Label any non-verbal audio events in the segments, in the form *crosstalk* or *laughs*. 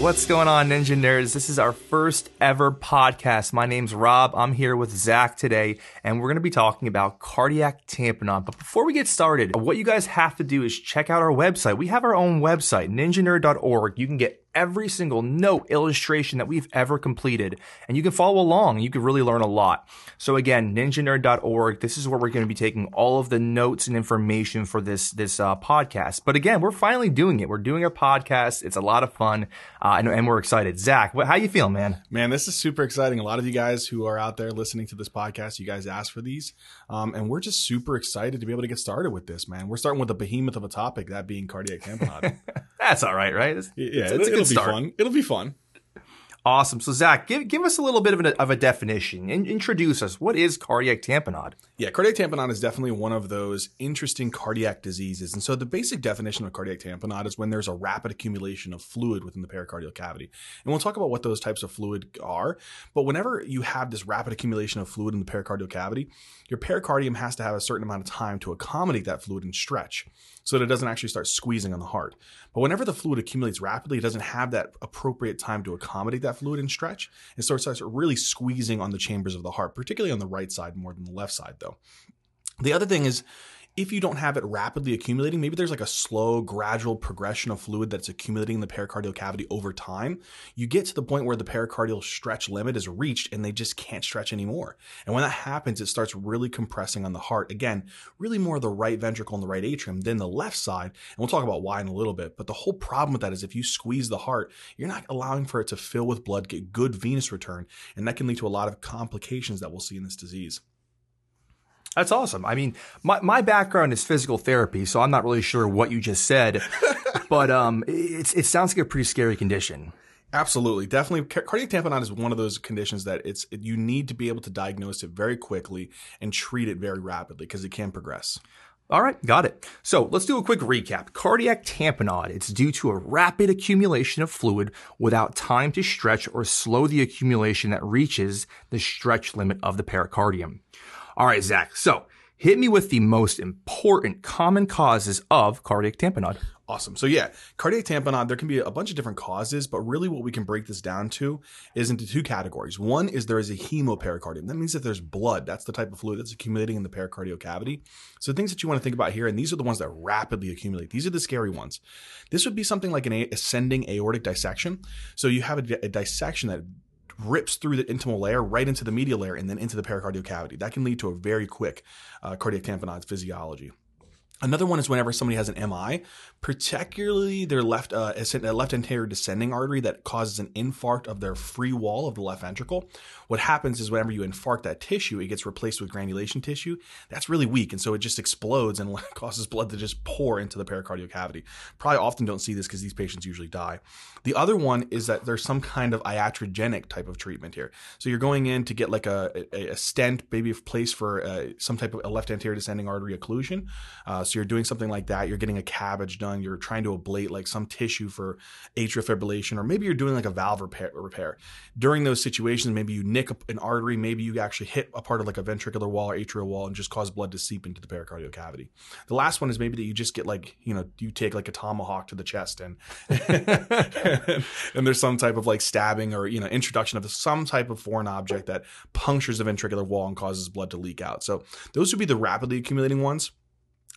What's going on, Ninja Nerds? This is our first ever podcast. My name's Rob. I'm here with Zach today, and we're going to be talking about cardiac tamponade. But before we get started, what you guys have to do is check out our website. We have our own website, ninjanerd.org. You can get every single note illustration that we've ever completed. And you can follow along you can really learn a lot. So again ninjanerd.org this is where we're going to be taking all of the notes and information for this this uh, podcast. But again we're finally doing it. We're doing a podcast. It's a lot of fun uh, and, and, we're excited. Zach what, how you feeling man? Man this is super exciting. A lot of you guys who are out there listening to this podcast you guys asked for these. Um, and we're just super excited to be able to get started with this man. We're starting with a behemoth of a topic that being cardiac tamponade *laughs* that's all right right? It's, yeah it's, it's, it'll be fun. It'll be fun. Awesome. So Zach, give give us a little bit of a, of a definition. In, introduce us. What is cardiac tamponade? Yeah, cardiac tamponade is definitely one of those interesting cardiac diseases. And so the basic definition of cardiac tamponade is when there's a rapid accumulation of fluid within the pericardial cavity. And we'll talk about what those types of fluid are. But whenever you have this rapid accumulation of fluid in the pericardial cavity, your pericardium has to have a certain amount of time to accommodate that fluid and stretch so that it doesn't actually start squeezing on the heart. But whenever the fluid accumulates rapidly, it doesn't have that appropriate time to accommodate that fluid and stretch. And so it starts really squeezing on the chambers of the heart, particularly on the right side more than the left side, though. The other thing is if you don't have it rapidly accumulating, maybe there's like a slow, gradual progression of fluid that's accumulating in the pericardial cavity over time. You get to the point where the pericardial stretch limit is reached and they just can't stretch anymore. And when that happens, it starts really compressing on the heart. Again, really more the right ventricle and the right atrium than the left side. And we'll talk about why in a little bit. But the whole problem with that is if you squeeze the heart, you're not allowing for it to fill with blood, get good venous return. And that can lead to a lot of complications that we'll see in this disease. That's awesome. I mean, my, my background is physical therapy, so I'm not really sure what you just said, *laughs* but um, it, it sounds like a pretty scary condition. Absolutely, definitely. Cardiac tamponade is one of those conditions that it's you need to be able to diagnose it very quickly and treat it very rapidly because it can progress. All right, got it. So let's do a quick recap. Cardiac tamponade, it's due to a rapid accumulation of fluid without time to stretch or slow the accumulation that reaches the stretch limit of the pericardium. All right, Zach. So hit me with the most important common causes of cardiac tamponade. Awesome. So yeah, cardiac tamponade, there can be a bunch of different causes, but really what we can break this down to is into two categories. One is there is a hemopericardium. That means that there's blood. That's the type of fluid that's accumulating in the pericardial cavity. So things that you want to think about here, and these are the ones that rapidly accumulate. These are the scary ones. This would be something like an ascending aortic dissection. So you have a, a dissection that rips through the intimal layer right into the medial layer and then into the pericardial cavity. That can lead to a very quick uh, cardiac tamponade physiology. Another one is whenever somebody has an MI, particularly their left uh, left anterior descending artery that causes an infarct of their free wall of the left ventricle. What happens is whenever you infarct that tissue, it gets replaced with granulation tissue. That's really weak, and so it just explodes and *laughs* causes blood to just pour into the pericardial cavity. Probably often don't see this because these patients usually die. The other one is that there's some kind of iatrogenic type of treatment here. So you're going in to get like a, a, a stent, maybe a place for uh, some type of a left anterior descending artery occlusion. Uh, so you're doing something like that. You're getting a CABG done. You're trying to ablate like some tissue for atrial fibrillation, or maybe you're doing like a valve repair. repair. During those situations, maybe you nick an artery, maybe you actually hit a part of like a ventricular wall or atrial wall and just cause blood to seep into the pericardial cavity. The last one is maybe that you just get like, you know, you take like a tomahawk to the chest and *laughs* and there's some type of like stabbing or, you know, introduction of some type of foreign object that punctures the ventricular wall and causes blood to leak out. So those would be the rapidly accumulating ones.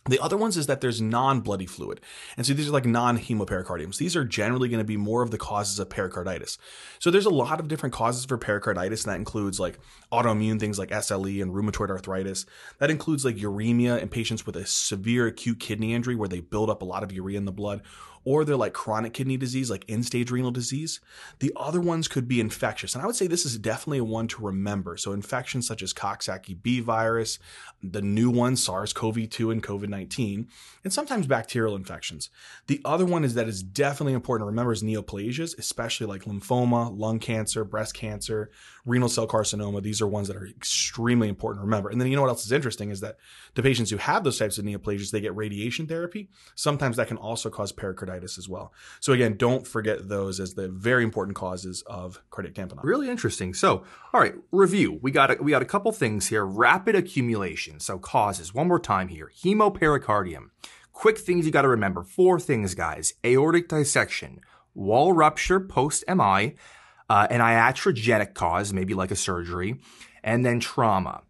The other ones is that there's non-bloody fluid. And so these are like non-hemopericardiums. These are generally going to be more of the causes of pericarditis. So there's a lot of different causes for pericarditis, and that includes like autoimmune things like SLE and rheumatoid arthritis. That includes like uremia in patients with a severe acute kidney injury where they build up a lot of urea in the blood or they're like chronic kidney disease, like end stage renal disease. The other ones could be infectious. And I would say this is definitely a one to remember. So infections such as Coxsackie B virus, the new one, SARS CoV 2 and COVID 19, and sometimes bacterial infections. The other one is that is definitely important to remember is neoplasias, especially like lymphoma, lung cancer, breast cancer, renal cell carcinoma. These are ones that are extremely important to remember. And then you know what else is interesting is that the patients who have those types of neoplasias, they get radiation therapy. Sometimes that can also cause pericarditis as well. So again, don't forget those as the very important causes of cardiac tamponade. Really interesting. So, all right, review. We got a, we got a couple things here. Rapid accumulation. So causes. One more time here. Hemopericardium. Quick things you got to remember. Four things, guys. Aortic dissection, wall rupture post MI, uh, an iatrogenic cause, maybe like a surgery, and then trauma.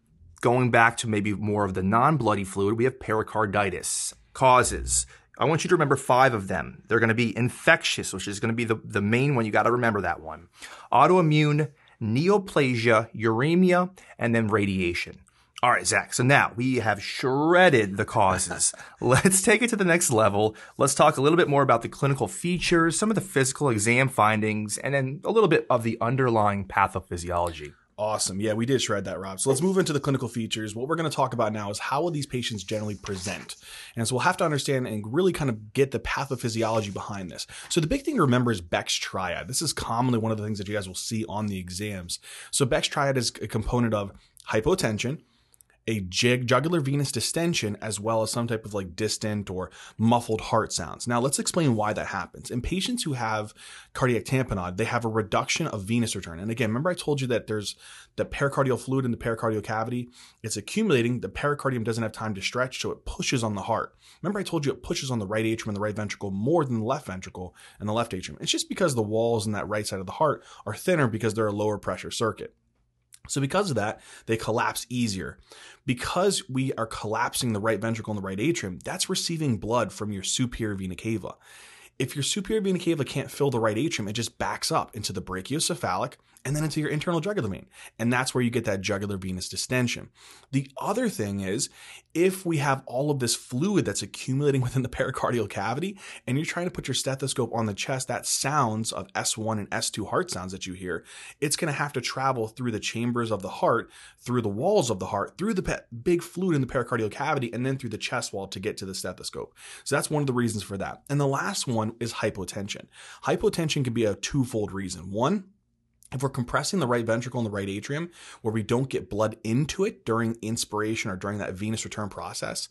Going back to maybe more of the non bloody fluid, we have pericarditis. Causes. I want you to remember five of them. They're going to be infectious, which is going to be the, the main one. You got to remember that one. Autoimmune, neoplasia, uremia, and then radiation. All right, Zach. So now we have shredded the causes. *laughs* Let's take it to the next level. Let's talk a little bit more about the clinical features, some of the physical exam findings, and then a little bit of the underlying pathophysiology. Awesome. Yeah, we did shred that, Rob. So let's move into the clinical features. What we're going to talk about now is how will these patients generally present? And so we'll have to understand and really kind of get the pathophysiology behind this. So the big thing to remember is Beck's triad. This is commonly one of the things that you guys will see on the exams. So Beck's triad is a component of hypotension, a jig, jugular venous distension as well as some type of like distant or muffled heart sounds. Now let's explain why that happens. In patients who have cardiac tamponade, they have a reduction of venous return. And again, remember I told you that there's the pericardial fluid in the pericardial cavity. It's accumulating. The pericardium doesn't have time to stretch, so it pushes on the heart. Remember I told you it pushes on the right atrium and the right ventricle more than the left ventricle and the left atrium. It's just because the walls in that right side of the heart are thinner because they're a lower pressure circuit. So because of that, they collapse easier. Because we are collapsing the right ventricle and the right atrium, that's receiving blood from your superior vena cava. If your superior vena cava can't fill the right atrium, it just backs up into the brachiocephalic and then into your internal jugular vein. And that's where you get that jugular venous distension. The other thing is if we have all of this fluid that's accumulating *laughs* within the pericardial cavity and you're trying to put your stethoscope on the chest, that sounds of S1 and S2 heart sounds that you hear, it's going to have to travel through the chambers of the heart, through the walls of the heart, through the big fluid in the pericardial cavity, and then through the chest wall to get to the stethoscope. So that's one of the reasons for that. And the last one is hypotension. Hypotension can be a twofold reason. One, if we're compressing the right ventricle and the right atrium where we don't get blood into it during inspiration or during that venous return process,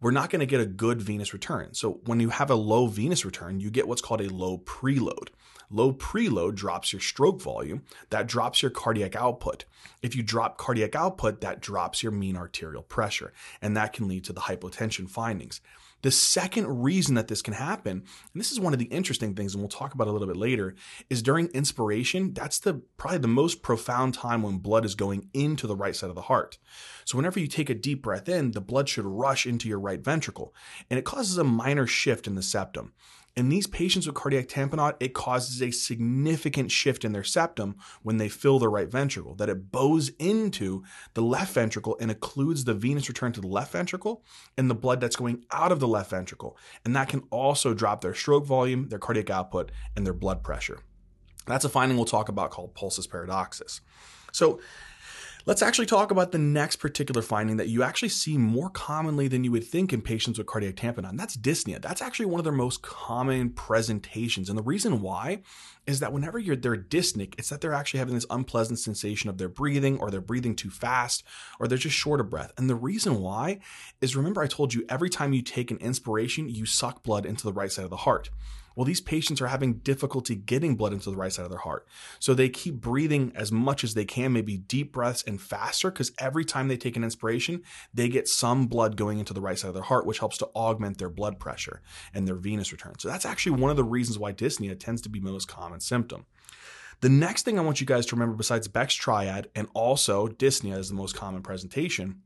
we're not going to get a good venous return. So when you have a low venous return, you get what's called a low preload. Low preload drops your stroke volume, that drops your cardiac output. If you drop cardiac output, that drops your mean arterial pressure, and that can lead to the hypotension findings. The second reason that this can happen, and this is one of the interesting things, and we'll talk about a little bit later, is during inspiration. That's the probably the most profound time when blood is going into the right side of the heart. So whenever you take a deep breath in, the blood should rush into your right ventricle, and it causes a minor shift in the septum. In these patients with cardiac tamponade, it causes a significant shift in their septum when they fill the right ventricle, that it bows into the left ventricle and occludes the venous return to the left ventricle and the blood that's going out of the left ventricle. And that can also drop their stroke volume, their cardiac output, and their blood pressure. That's a finding we'll talk about called pulsus paradoxus. So, Let's actually talk about the next particular finding that you actually see more commonly than you would think in patients with cardiac tamponade. That's dyspnea. That's actually one of their most common presentations. And the reason why is that whenever you're they're dyspneic, it's that they're actually having this unpleasant sensation of their breathing or they're breathing too fast or they're just short of breath. And the reason why is remember I told you every time you take an inspiration, you suck blood into the right side of the heart. Well, these patients are having difficulty getting blood into the right side of their heart. So they keep breathing as much as they can, maybe deep breaths and faster, because every time they take an inspiration, they get some blood going into the right side of their heart, which helps to augment their blood pressure and their venous return. So that's actually one of the reasons why dyspnea tends to be the most common symptom. The next thing I want you guys to remember, besides Beck's triad and also dyspnea is the most common presentation,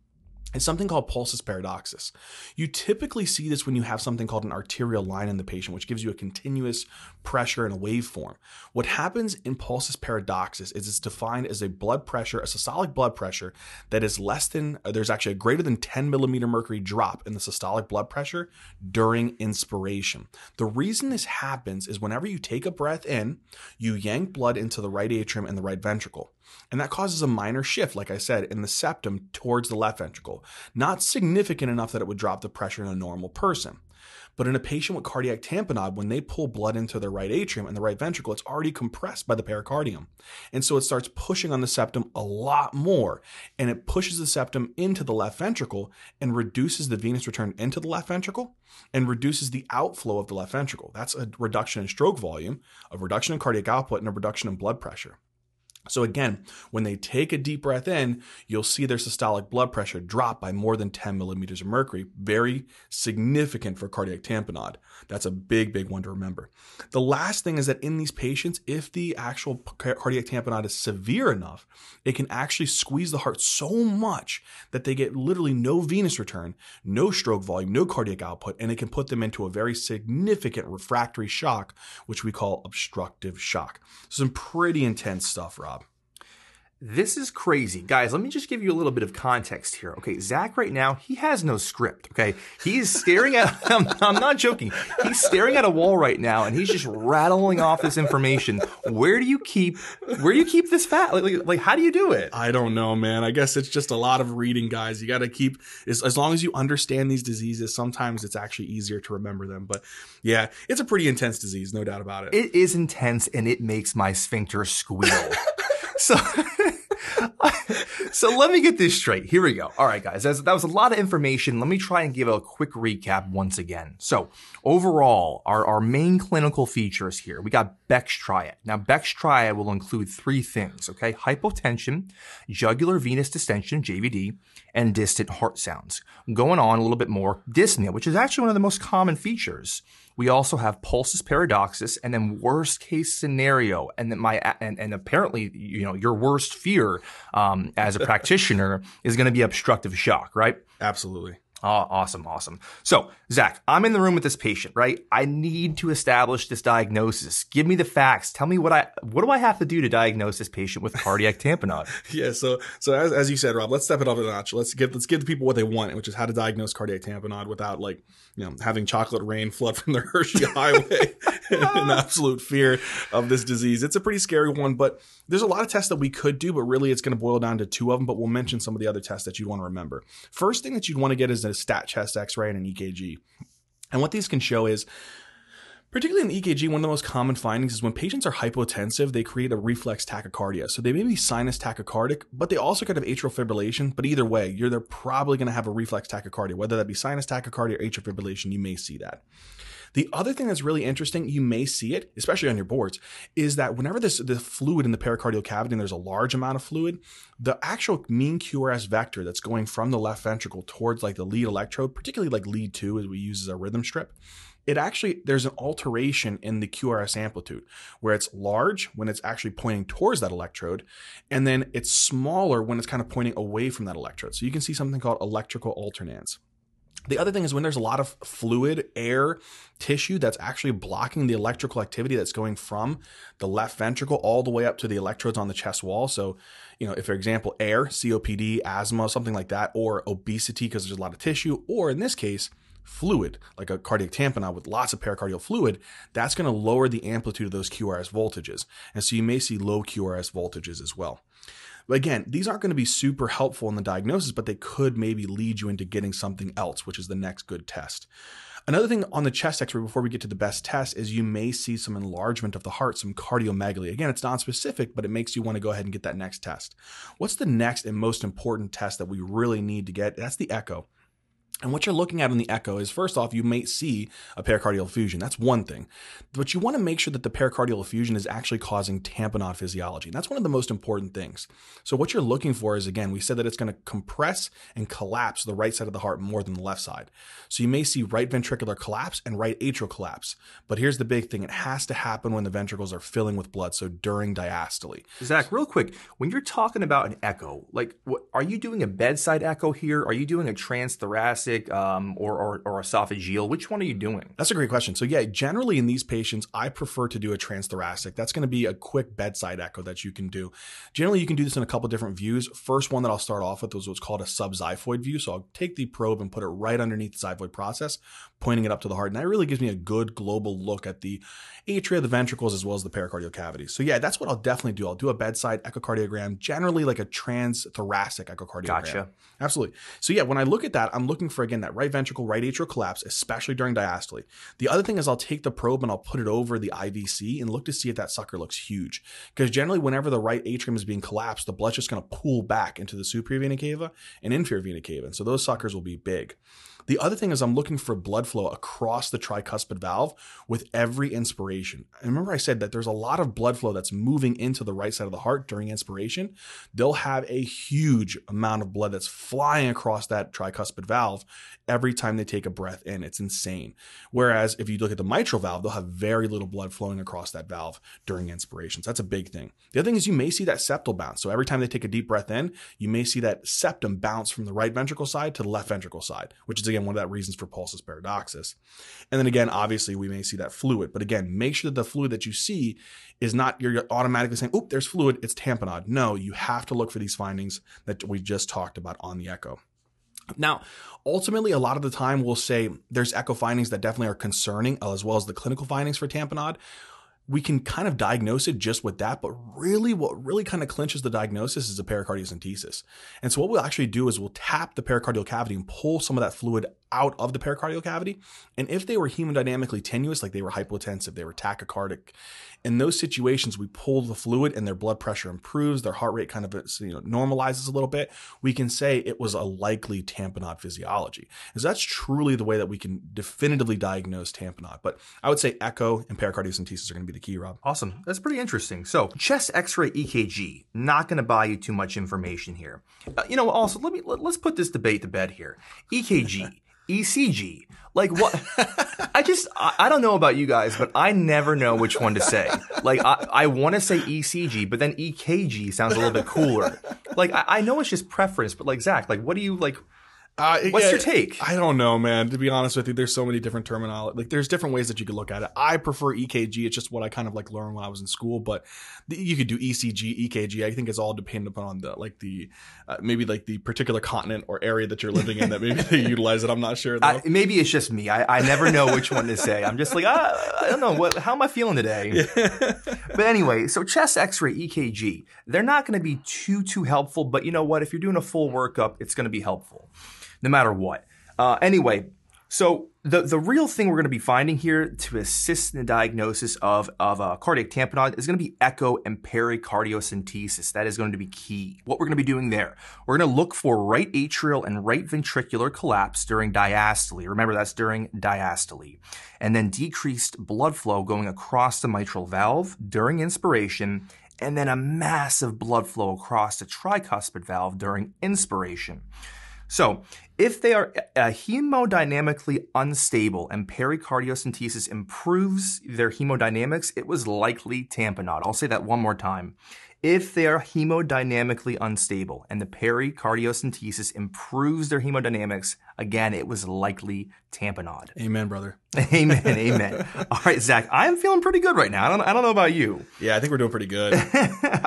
is something called pulsus paradoxus. You typically see this when you have something called an arterial line in the patient, which gives you a continuous pressure and a waveform. What happens in pulsus paradoxus is it's defined as a blood pressure, a systolic blood pressure that is less than, uh, there's actually a greater than 10 millimeter mercury drop in the systolic blood pressure during inspiration. The reason this happens is whenever you take a breath in, you yank blood into the right atrium and the right ventricle. And that causes a minor shift, like I said, in the septum towards the left ventricle. Not significant enough that it would drop the pressure in a normal person. But in a patient with cardiac tamponade, when they pull blood into the right atrium and the right ventricle, it's already compressed by the pericardium. And so it starts pushing on the septum a lot more. And it pushes the septum into the left ventricle and reduces the venous return into the left ventricle and reduces the outflow of the left ventricle. That's a reduction in stroke volume, a reduction in cardiac output, and a reduction in blood pressure. So again, when they take a deep breath in, you'll see their systolic blood pressure drop by more than 10 millimeters of mercury. Very significant for cardiac tamponade. That's a big, big one to remember. The last thing is that in these patients, if the actual cardiac tamponade is severe enough, it can actually squeeze the heart so much that they get literally no venous return, no stroke volume, no cardiac output, and it can put them into a very significant refractory shock, which we call obstructive shock. Some pretty intense stuff, Rob. This is crazy. Guys, let me just give you a little bit of context here. Okay, Zach right now, he has no script. Okay, he's staring at, *laughs* I'm, I'm, not joking, he's staring at a wall right now and he's just rattling off this information. Where do you keep, where do you keep this fat? Like, like, like how do you do it? I don't know, man. I guess it's just a lot of reading, guys. You got to keep, as, as long as you understand these diseases, sometimes it's actually easier to remember them. But yeah, it's a pretty intense disease, no doubt about it. It is intense and it makes my sphincter squeal. *laughs* So, so let me get this straight. Here we go. All right, guys, that was a lot of information. Let me try and give a quick recap once again. So overall, our, our main clinical features here, we got Beck's triad. Now, Beck's triad will include three things, okay? Hypotension, jugular venous distension, JVD, and distant heart sounds. Going on a little bit more, dyspnea, which is actually one of the most common features. We also have pulsus paradoxus and then worst case scenario. And then my, and, and apparently, you know, your worst fear, um, as a practitioner is going to be obstructive shock, right? Absolutely. Oh, awesome, awesome. So, Zach, I'm in the room with this patient, right? I need to establish this diagnosis. Give me the facts. Tell me what I what do I have to do to diagnose this patient with cardiac tamponade? *laughs* yeah, so so as, as you said, Rob, let's step it up a notch. Let's give let's give the people what they want, which is how to diagnose cardiac tamponade without like you know having chocolate rain flood from the *laughs* Hershey *laughs* Highway in absolute fear of this disease. It's a pretty scary one, but there's a lot of tests that we could do, but really it's going to boil down to two of them. But we'll mention some of the other tests that you'd want to remember. First thing that you'd want to get is a stat chest X-ray and an EKG. And what these can show is Particularly in EKG, one of the most common findings is when patients are hypotensive, they create a reflex tachycardia. So they may be sinus tachycardic, but they also could have atrial fibrillation. But either way, you're they're probably going to have a reflex tachycardia, whether that be sinus tachycardia or atrial fibrillation. You may see that. The other thing that's really interesting, you may see it, especially on your boards, is that whenever this the fluid in the pericardial cavity and there's a large amount of fluid, the actual mean QRS vector that's going from the left ventricle towards like the lead electrode, particularly like lead two as we use as a rhythm strip, it actually there's an alteration in the QRS amplitude where it's large when it's actually pointing towards that electrode and then it's smaller when it's kind of pointing away from that electrode. So you can see something called electrical alternans. The other thing is when there's a lot of fluid, air, tissue that's actually blocking the electrical activity that's going from the left ventricle all the way up to the electrodes on the chest wall. So, you know, if for example, air, COPD, asthma, something like that, or obesity because there's a lot of tissue, or in this case, fluid, like a cardiac tamponade with lots of pericardial fluid, that's going to lower the amplitude of those QRS voltages. And so you may see low QRS voltages as well. But again, these aren't going to be super helpful in the diagnosis, but they could maybe lead you into getting something else, which is the next good test. Another thing on the chest x-ray before we get to the best test is you may see some enlargement of the heart, some cardiomegaly. Again, it's non-specific, but it makes you want to go ahead and get that next test. What's the next and most important test that we really need to get? That's the echo. And what you're looking at in the echo is first off, you may see a pericardial effusion. That's one thing. But you want to make sure that the pericardial effusion is actually causing tamponade physiology. And that's one of the most important things. So what you're looking for is again, we said that it's going to compress and collapse the right side of the heart more than the left side. So you may see right ventricular collapse and right atrial collapse. But here's the big thing. It has to happen when the ventricles are filling with blood. So during diastole. Zach, real quick, when you're talking about an echo, like what, are you doing a bedside echo here? Are you doing a transthoracic thoracic um, or, or, or esophageal? Which one are you doing? That's a great question. So yeah, generally in these patients, I prefer to do a transthoracic. That's going to be a quick bedside echo that you can do. Generally, you can do this in a couple different views. First one that I'll start off with was what's called a subxiphoid view. So I'll take the probe and put it right underneath the xiphoid process, pointing it up to the heart. And that really gives me a good global look at the atria, the ventricles, as well as the pericardial cavity. So yeah, that's what I'll definitely do. I'll do a bedside echocardiogram, generally like a transthoracic echocardiogram. Gotcha. Absolutely. So yeah, when I look at that, I'm looking for again that right ventricle, right atrial collapse, especially during diastole. The other thing is I'll take the probe and I'll put it over the IVC and look to see if that sucker looks huge. Because generally, whenever the right atrium is being collapsed, the blood's just going to pull back into the superior vena cava and inferior vena cava. And so those suckers will be big. The other thing is I'm looking for blood flow across the tricuspid valve with every inspiration. And remember, I said that there's a lot of blood flow that's moving into the right side of the heart during inspiration. They'll have a huge amount of blood that's flying across that tricuspid valve every time they take a breath in. It's insane. Whereas if you look at the mitral valve, they'll have very little blood flowing across that valve during inspiration. So that's a big thing. The other thing is you may see that septal bounce. So every time they take a deep breath in, you may see that septum bounce from the right ventricle side to the left ventricle side, which is again one of the reasons for pulsus paradoxus. And then again, obviously we may see that fluid, but again, make sure that the fluid that you see is not you're automatically saying, "Oop, there's fluid, it's tamponade." No, you have to look for these findings that we just talked about on the echo. Now, ultimately, a lot of the time we'll say there's echo findings that definitely are concerning, as well as the clinical findings for tamponade. We can kind of diagnose it just with that, but really, what really kind of clinches the diagnosis is a pericardiocentesis. And so, what we'll actually do is we'll tap the pericardial cavity and pull some of that fluid out of the pericardial cavity. And if they were hemodynamically tenuous, like they were hypotensive, they were tachycardic, in those situations, we pull the fluid and their blood pressure improves, their heart rate kind of you know, normalizes a little bit. We can say it was a likely tamponade physiology. Because that's truly the way that we can definitively diagnose tamponade. But I would say echo and pericardiocentesis are going to be the key, Rob. Awesome. That's pretty interesting. So, chest X-ray EKG, not going to buy you too much information here. Uh, you know, also let me let, let's put this debate to bed here. EKG. ECG. Like what? I just, I, I, don't know about you guys, but I never know which one to say. Like I, I want to say ECG, but then EKG sounds a little bit cooler. Like I, I know it's just preference, but like Zach, like what do you like? Uh, What's yeah, your take? I don't know, man. To be honest with you, there's so many different terminology. Like, there's different ways that you could look at it. I prefer EKG. It's just what I kind of like learned when I was in school. But the, you could do ECG, EKG. I think it's all dependent upon the like the uh, maybe like the particular continent or area that you're living in that maybe they *laughs* utilize it. I'm not sure. I, maybe it's just me. I, I never know which one to say. I'm just like ah, I don't know what. How am I feeling today? Yeah. but anyway, so chest X-ray, EKG. They're not going to be too too helpful. But you know what? If you're doing a full workup, it's going to be helpful no matter what. Uh, anyway, so the, the real thing we're going to be finding here to assist in the diagnosis of, of a cardiac tamponade is going to be echo and pericardiocentesis. That is going to be key. What we're going to be doing there, we're going to look for right atrial and right ventricular collapse during diastole. Remember, that's during diastole. And then decreased blood flow going across the mitral valve during inspiration, and then a massive blood flow across the tricuspid valve during inspiration. So, if they are uh, hemodynamically unstable and pericardiocentesis improves their hemodynamics, it was likely tamponade. I'll say that one more time. If they are hemodynamically unstable and the pericardiocentesis improves their hemodynamics, again, it was likely tamponade. Amen, brother. *laughs* amen, amen. *laughs* All right, Zach, I'm feeling pretty good right now. I don't, I don't know about you. Yeah, I think we're doing pretty good. *laughs*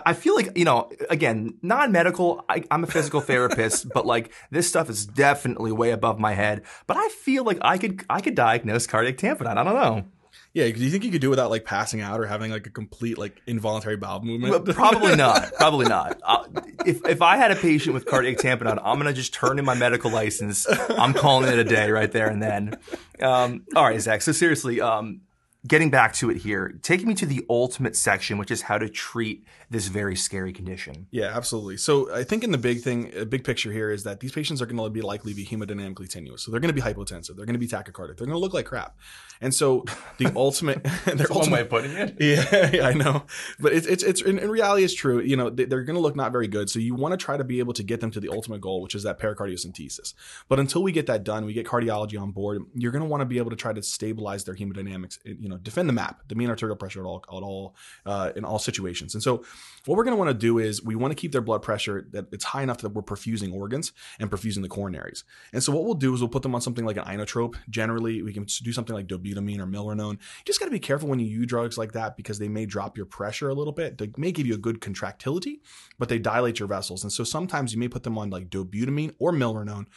I feel like, you know, again, non medical, I'm a physical therapist, but like this stuff is definitely way above my head. But I feel like I could, I could diagnose cardiac tamponade. I don't know. Yeah, do you think you could do without like passing out or having like a complete like involuntary bowel movement? Well, probably not. Probably not. Uh, if if I had a patient with cardiac tamponade, I'm gonna just turn in my medical license. I'm calling it a day right there and then. Um, all right, Zach. So seriously, um, getting back to it here, taking me to the ultimate section, which is how to treat this very scary condition. Yeah, absolutely. So I think in the big thing, a big picture here is that these patients are going to be likely be hemodynamically tenuous. So they're going to be hypotensive. They're going to be tachycardic. They're going to look like crap. And so the *laughs* ultimate, *laughs* their ultimate, one way of putting it. *laughs* Yeah, yeah I know. But it's, it's, it's in, in reality, it's true. You know, they, are going to look not very good. So you want to try to be able to get them to the ultimate goal, which is that pericardiocentesis. But until we get that done, we get cardiology on board, you're going to want to be able to try to stabilize their hemodynamics, you know, defend the map, the mean arterial pressure at all, at all, uh, in all situations. And so what we're going to want to do is we want to keep their blood pressure that it's high enough that we're perfusing organs and perfusing the coronaries. And so what we'll do is we'll put them on something like an inotrope. Generally, we can do something like dobutamine or milrinone. You just got to be careful when you use drugs like that because they may drop your pressure a little bit. They may give you a good contractility, but they dilate your vessels. And so sometimes you may put them on like dobutamine or milrinone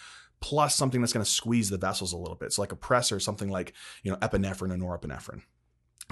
plus something that's going to squeeze the vessels a little bit. So like a pressor, something like, you know, epinephrine or norepinephrine.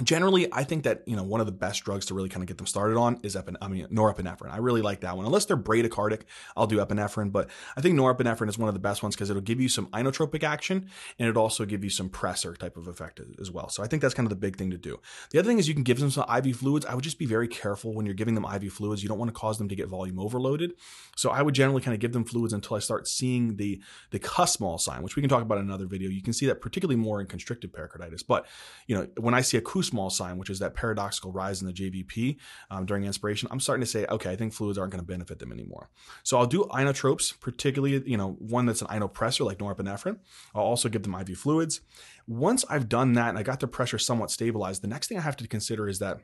Generally i think that you know one of the best drugs to really kind of get them started on is epin- i mean norepinephrine. I really like that one. Unless they're bradycardic i'll do epinephrine but i think norepinephrine is one of the best ones because it'll give you some inotropic action and it'll also give you some pressor type of effect as well. So i think that's kind of the big thing to do. The other thing is you can give them some iv fluids. I would just be very careful when you're giving them iv fluids. You don't want to cause them to get volume overloaded. So i would generally kind of give them fluids until i start seeing the the Kussmaul sign which we can talk about in another video. You can see that particularly more in constricted pericarditis. But you know when i see a Kussmaul sign, which is that paradoxical rise in the JVP um, during inspiration, I'm starting to say, okay, I think fluids aren't going to benefit them anymore. So I'll do inotropes, particularly, you know, one that's an inopressor like norepinephrine. I'll also give them IV fluids. Once I've done that and I got the pressure somewhat stabilized, the next thing I have to consider is that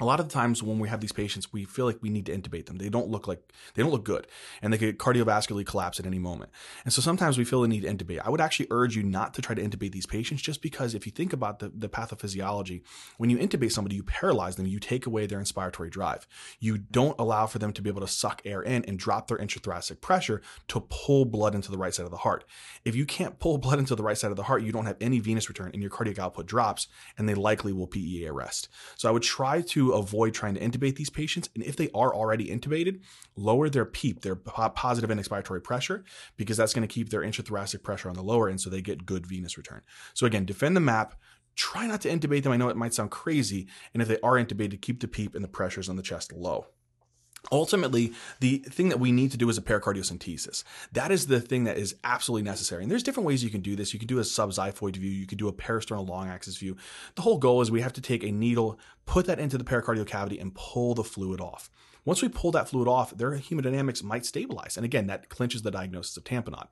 a lot of the times when we have these patients, we feel like we need to intubate them. They don't look like they don't look good, and they could cardiovascularly collapse at any moment. And so sometimes we feel the need to intubate. I would actually urge you not to try to intubate these patients, just because if you think about the, the pathophysiology, when you intubate somebody, you paralyze them, you take away their inspiratory drive. You don't allow for them to be able to suck air in and drop their intrathoracic pressure to pull blood into the right side of the heart. If you can't pull *laughs* blood into the right side of the heart, you don't have any venous return, and your cardiac output drops, and they likely will PEA arrest. So I would try to avoid trying to intubate these patients. And if they are already intubated, lower their PEEP, their positive end expiratory pressure, because that's going to keep their intrathoracic pressure on the lower end so they get good venous return. So again, defend the map. Try not to intubate them. I know it might sound crazy. And if they are intubated, keep the PEEP and the pressures on the chest low ultimately the thing that we need to do is a pericardiocentesis. That is the thing that is absolutely necessary. And there's different ways you can do this. You can do a subxiphoid view. You can do a parasternal long axis view. The whole goal is we have to take a needle put that into the pericardial cavity and pull the fluid off. Once we pull that fluid off, their hemodynamics might stabilize. And again, that clinches the diagnosis of tamponade.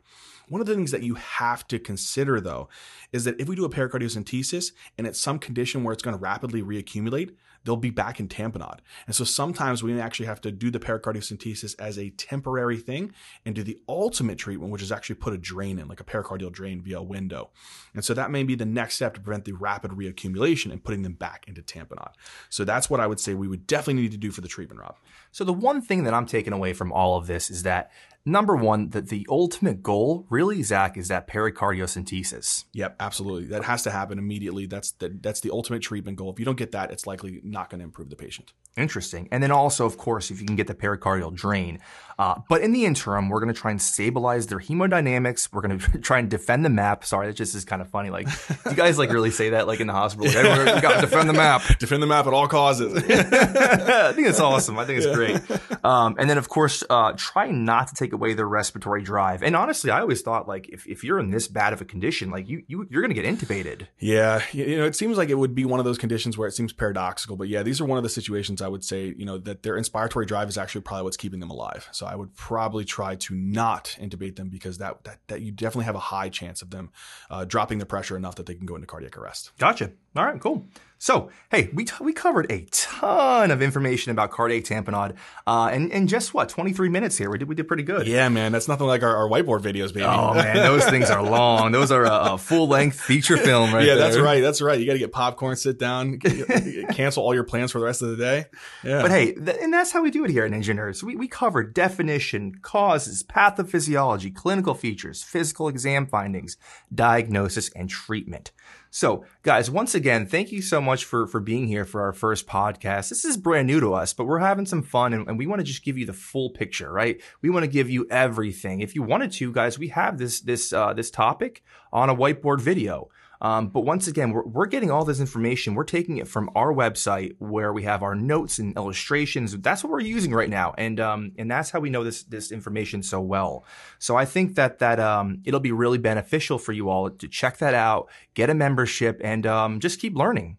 One of the things that you have to consider, though, is that if we do a pericardiocentesis and it's some condition where it's going to rapidly reaccumulate, they'll be back in tamponade. And so sometimes we actually have to do the pericardiocentesis as a temporary thing and do the ultimate treatment, which is actually put a drain in, like a pericardial drain via a window. And so that may be the next step to prevent the rapid reaccumulation and putting them back into tamponade. So that's what I would say we would definitely need to do for the treatment, Rob. So the one thing that I'm taking away from all of this is that number one, that the ultimate goal, really, Zach, is that pericardiocentesis. Yep, absolutely. That has to happen immediately. That's the that's the ultimate treatment goal. If you don't get that, it's likely not going to improve the patient. Interesting. And then also, of course, if you can get the pericardial drain. Uh, but in the interim, we're going to try and stabilize their hemodynamics. We're going *laughs* to try and defend the map. Sorry, that just is kind of funny. Like, you guys like really say that like in the hospital? Like, Everyone, we got to defend the map. defend the map at all causes. *laughs* I think it's awesome. I think it's great. Um, and then, of course, uh, try not to take away their respiratory drive. And honestly, I always thought like if, if you're in this bad of a condition, like you, you you're going to get intubated. Yeah, you know, it seems like it would be one of those conditions where it seems paradoxical, but yeah, these are one of the situations I would say, you know, that their inspiratory drive is actually probably what's keeping them alive. So I would probably try to not intubate them because that that, that you definitely have a high chance of them uh, dropping the pressure enough that they can go into cardiac arrest. Gotcha. All right, cool. So, hey, we, t- we covered a ton of information about cardiac tamponade, uh, and, and just what, 23 minutes here. We did, we did pretty good. Yeah, man. That's nothing like our, our whiteboard videos, baby. Oh, man. Those things are long. Those are a, a full length feature film, right? *laughs* yeah, there. that's right. That's right. You got to get popcorn, sit down, cancel all your plans for the rest of the day. Yeah. But hey, th- and that's how we do it here at Ninja Nerds. We, we cover definition, causes, pathophysiology, clinical features, physical exam findings, diagnosis, and treatment. So, guys, once again, thank you so much for for being here for our first podcast. This is brand new to us, but we're having some fun and, and we want to just give you the full picture, right? We want to give you everything. If you wanted to, guys, we have this this uh, this topic on a whiteboard video. Um, but once again, we're, we're getting all this information. We're taking it from our website where we have our notes and illustrations. That's what we're using right now, and um, and that's how we know this this information so well. So I think that that um, it'll be really beneficial for you all to check that out, get a membership, and um, just keep learning.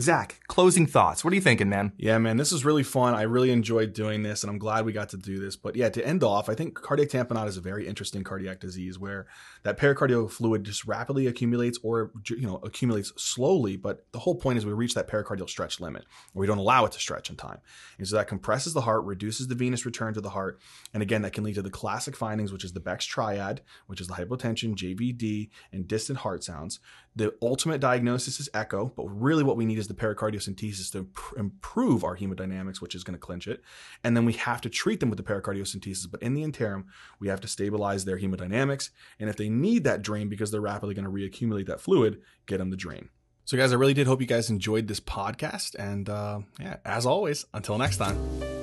Zach, closing thoughts. What are you thinking, man? Yeah, man, this is really fun. I really enjoyed doing this, and I'm glad we got to do this. But yeah, to end off, I think cardiac tamponade is a very interesting cardiac disease where that pericardial fluid just rapidly accumulates, or you know, accumulates slowly. But the whole point is we reach that pericardial stretch limit, or we don't allow it to stretch in time, and so that compresses the heart, reduces the venous return to the heart, and again, that can lead to the classic findings, which is the Beck's triad, which is the hypotension, JVD, and distant heart sounds. The ultimate diagnosis is echo, but really what we need is the pericardiocentesis to improve our hemodynamics, which is going to clinch it. And then we have to treat them with the pericardiocentesis. But in the interim, we have to stabilize their hemodynamics. And if they need that drain because they're rapidly going to reaccumulate that fluid, get them the drain. So, guys, I really did hope you guys enjoyed this podcast. And uh, yeah, as always, until next time.